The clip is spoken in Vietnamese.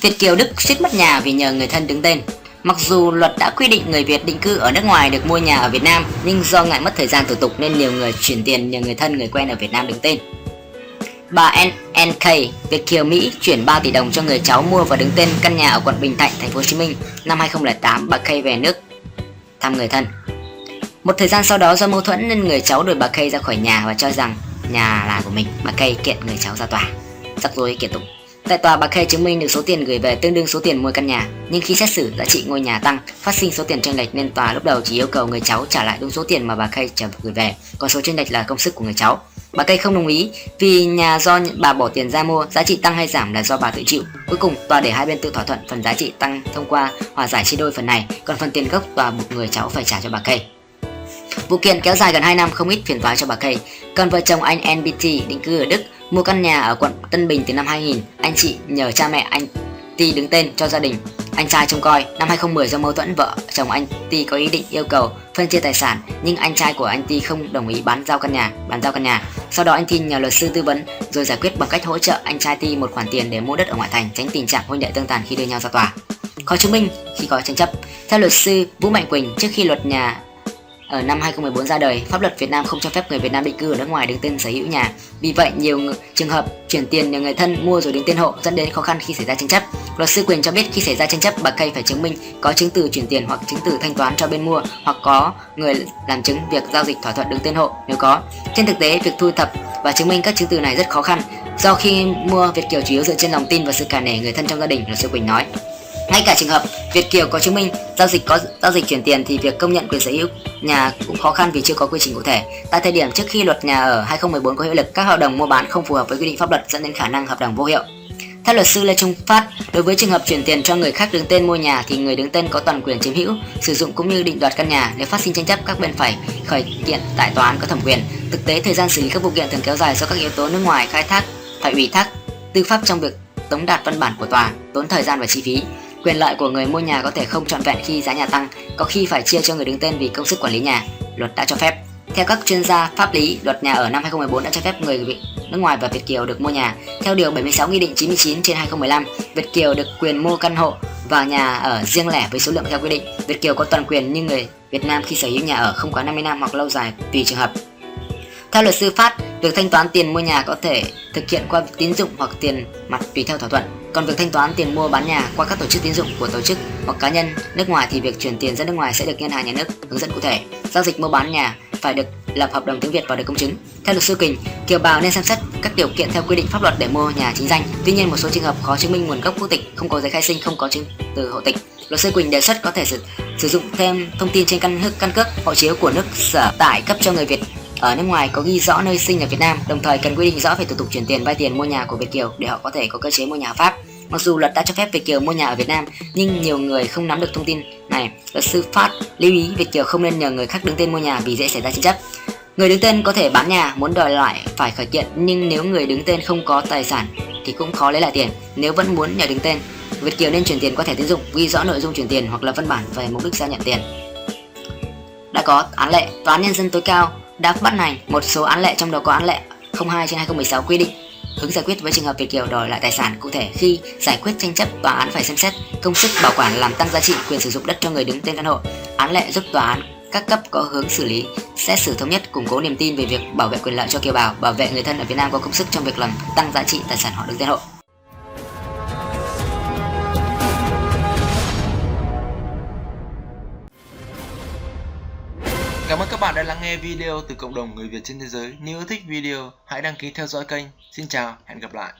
Việt Kiều Đức suýt mất nhà vì nhờ người thân đứng tên. Mặc dù luật đã quy định người Việt định cư ở nước ngoài được mua nhà ở Việt Nam, nhưng do ngại mất thời gian thủ tục nên nhiều người chuyển tiền nhờ người thân người quen ở Việt Nam đứng tên. Bà NNK, Việt Kiều Mỹ chuyển 3 tỷ đồng cho người cháu mua và đứng tên căn nhà ở quận Bình Thạnh, thành phố Hồ Chí Minh. Năm 2008, bà K về nước thăm người thân. Một thời gian sau đó do mâu thuẫn nên người cháu đuổi bà K ra khỏi nhà và cho rằng nhà là của mình. Bà K kiện người cháu ra tòa. Rắc rối kiện tụng. Tại tòa bà Kay chứng minh được số tiền gửi về tương đương số tiền mua căn nhà, nhưng khi xét xử giá trị ngôi nhà tăng, phát sinh số tiền chênh lệch nên tòa lúc đầu chỉ yêu cầu người cháu trả lại đúng số tiền mà bà Kay trả gửi về, còn số chênh lệch là công sức của người cháu. Bà Cây không đồng ý vì nhà do bà bỏ tiền ra mua, giá trị tăng hay giảm là do bà tự chịu. Cuối cùng, tòa để hai bên tự thỏa thuận phần giá trị tăng thông qua hòa giải chia đôi phần này, còn phần tiền gốc tòa buộc người cháu phải trả cho bà Cây. Vụ kiện kéo dài gần 2 năm không ít phiền toái cho bà Kay Còn vợ chồng anh NBT định cư ở Đức mua căn nhà ở quận Tân Bình từ năm 2000. Anh chị nhờ cha mẹ anh Ti đứng tên cho gia đình anh trai trông coi. Năm 2010 do mâu thuẫn vợ chồng anh Ti có ý định yêu cầu phân chia tài sản nhưng anh trai của anh Ti không đồng ý bán giao căn nhà, bán giao căn nhà. Sau đó anh Ti nhờ luật sư tư vấn rồi giải quyết bằng cách hỗ trợ anh trai Ti một khoản tiền để mua đất ở ngoại thành tránh tình trạng hôn đệ tương tàn khi đưa nhau ra tòa. Khó chứng minh khi có tranh chấp. Theo luật sư Vũ Mạnh Quỳnh, trước khi luật nhà ở năm 2014 ra đời, pháp luật Việt Nam không cho phép người Việt Nam định cư ở nước ngoài đứng tên sở hữu nhà. Vì vậy, nhiều trường hợp chuyển tiền nhờ người thân mua rồi đứng tên hộ dẫn đến khó khăn khi xảy ra tranh chấp. Luật sư Quyền cho biết khi xảy ra tranh chấp, bà Cây phải chứng minh có chứng từ chuyển tiền hoặc chứng từ thanh toán cho bên mua hoặc có người làm chứng việc giao dịch thỏa thuận đứng tên hộ nếu có. Trên thực tế, việc thu thập và chứng minh các chứng từ này rất khó khăn do khi mua Việt kiều chủ yếu dựa trên lòng tin và sự cả nể người thân trong gia đình, luật sư Quỳnh nói. Ngay cả trường hợp Việt Kiều có chứng minh giao dịch có giao dịch chuyển tiền thì việc công nhận quyền sở hữu nhà cũng khó khăn vì chưa có quy trình cụ thể. Tại thời điểm trước khi luật nhà ở 2014 có hiệu lực, các hợp đồng mua bán không phù hợp với quy định pháp luật dẫn đến khả năng hợp đồng vô hiệu. Theo luật sư Lê Trung Phát, đối với trường hợp chuyển tiền cho người khác đứng tên mua nhà thì người đứng tên có toàn quyền chiếm hữu, sử dụng cũng như định đoạt căn nhà. Nếu phát sinh tranh chấp, các bên phải khởi kiện tại tòa án có thẩm quyền. Thực tế, thời gian xử lý các vụ kiện thường kéo dài do các yếu tố nước ngoài khai thác, phải ủy thác tư pháp trong việc tống đạt văn bản của tòa, tốn thời gian và chi phí. Quyền lợi của người mua nhà có thể không trọn vẹn khi giá nhà tăng, có khi phải chia cho người đứng tên vì công sức quản lý nhà. Luật đã cho phép. Theo các chuyên gia pháp lý, luật nhà ở năm 2014 đã cho phép người nước ngoài và Việt kiều được mua nhà. Theo điều 76 Nghị định 99 trên 2015, Việt kiều được quyền mua căn hộ và nhà ở riêng lẻ với số lượng theo quy định. Việt kiều có toàn quyền như người Việt Nam khi sở hữu nhà ở không quá 50 năm hoặc lâu dài tùy trường hợp. Theo luật sư Phát, việc thanh toán tiền mua nhà có thể thực hiện qua tín dụng hoặc tiền mặt tùy theo thỏa thuận. Còn việc thanh toán tiền mua bán nhà qua các tổ chức tín dụng của tổ chức hoặc cá nhân nước ngoài thì việc chuyển tiền ra nước ngoài sẽ được ngân hàng nhà nước hướng dẫn cụ thể. Giao dịch mua bán nhà phải được lập hợp đồng tiếng Việt và được công chứng. Theo luật sư Kình, kiều bào nên xem xét các điều kiện theo quy định pháp luật để mua nhà chính danh. Tuy nhiên một số trường hợp khó chứng minh nguồn gốc quốc tịch, không có giấy khai sinh, không có chứng từ hộ tịch. Luật sư Quỳnh đề xuất có thể sử, sử dụng thêm thông tin trên căn căn cước hộ chiếu của nước sở tại cấp cho người Việt ở nước ngoài có ghi rõ nơi sinh ở Việt Nam, đồng thời cần quy định rõ về thủ tục chuyển tiền vay tiền mua nhà của Việt kiều để họ có thể có cơ chế mua nhà hợp pháp. Mặc dù luật đã cho phép Việt kiều mua nhà ở Việt Nam, nhưng nhiều người không nắm được thông tin này. Luật sư Phát lưu ý Việt kiều không nên nhờ người khác đứng tên mua nhà vì dễ xảy ra tranh chấp. Người đứng tên có thể bán nhà, muốn đòi lại phải khởi kiện, nhưng nếu người đứng tên không có tài sản thì cũng khó lấy lại tiền. Nếu vẫn muốn nhờ đứng tên, Việt kiều nên chuyển tiền qua thẻ tín dụng, ghi rõ nội dung chuyển tiền hoặc là văn bản về mục đích giao nhận tiền. Đã có án lệ, Tòa án nhân dân tối cao đã ban hành một số án lệ trong đó có án lệ 02 trên 2016 quy định. Hướng giải quyết với trường hợp Việt kiều đòi lại tài sản, cụ thể khi giải quyết tranh chấp, tòa án phải xem xét công sức bảo quản làm tăng giá trị quyền sử dụng đất cho người đứng tên căn hộ. Án lệ giúp tòa án, các cấp có hướng xử lý, xét xử thống nhất, củng cố niềm tin về việc bảo vệ quyền lợi cho kiều bào, bảo vệ người thân ở Việt Nam có công sức trong việc làm tăng giá trị tài sản họ đứng tên hộ. Các bạn đã lắng nghe video từ cộng đồng người Việt trên thế giới. Nếu thích video, hãy đăng ký theo dõi kênh. Xin chào, hẹn gặp lại.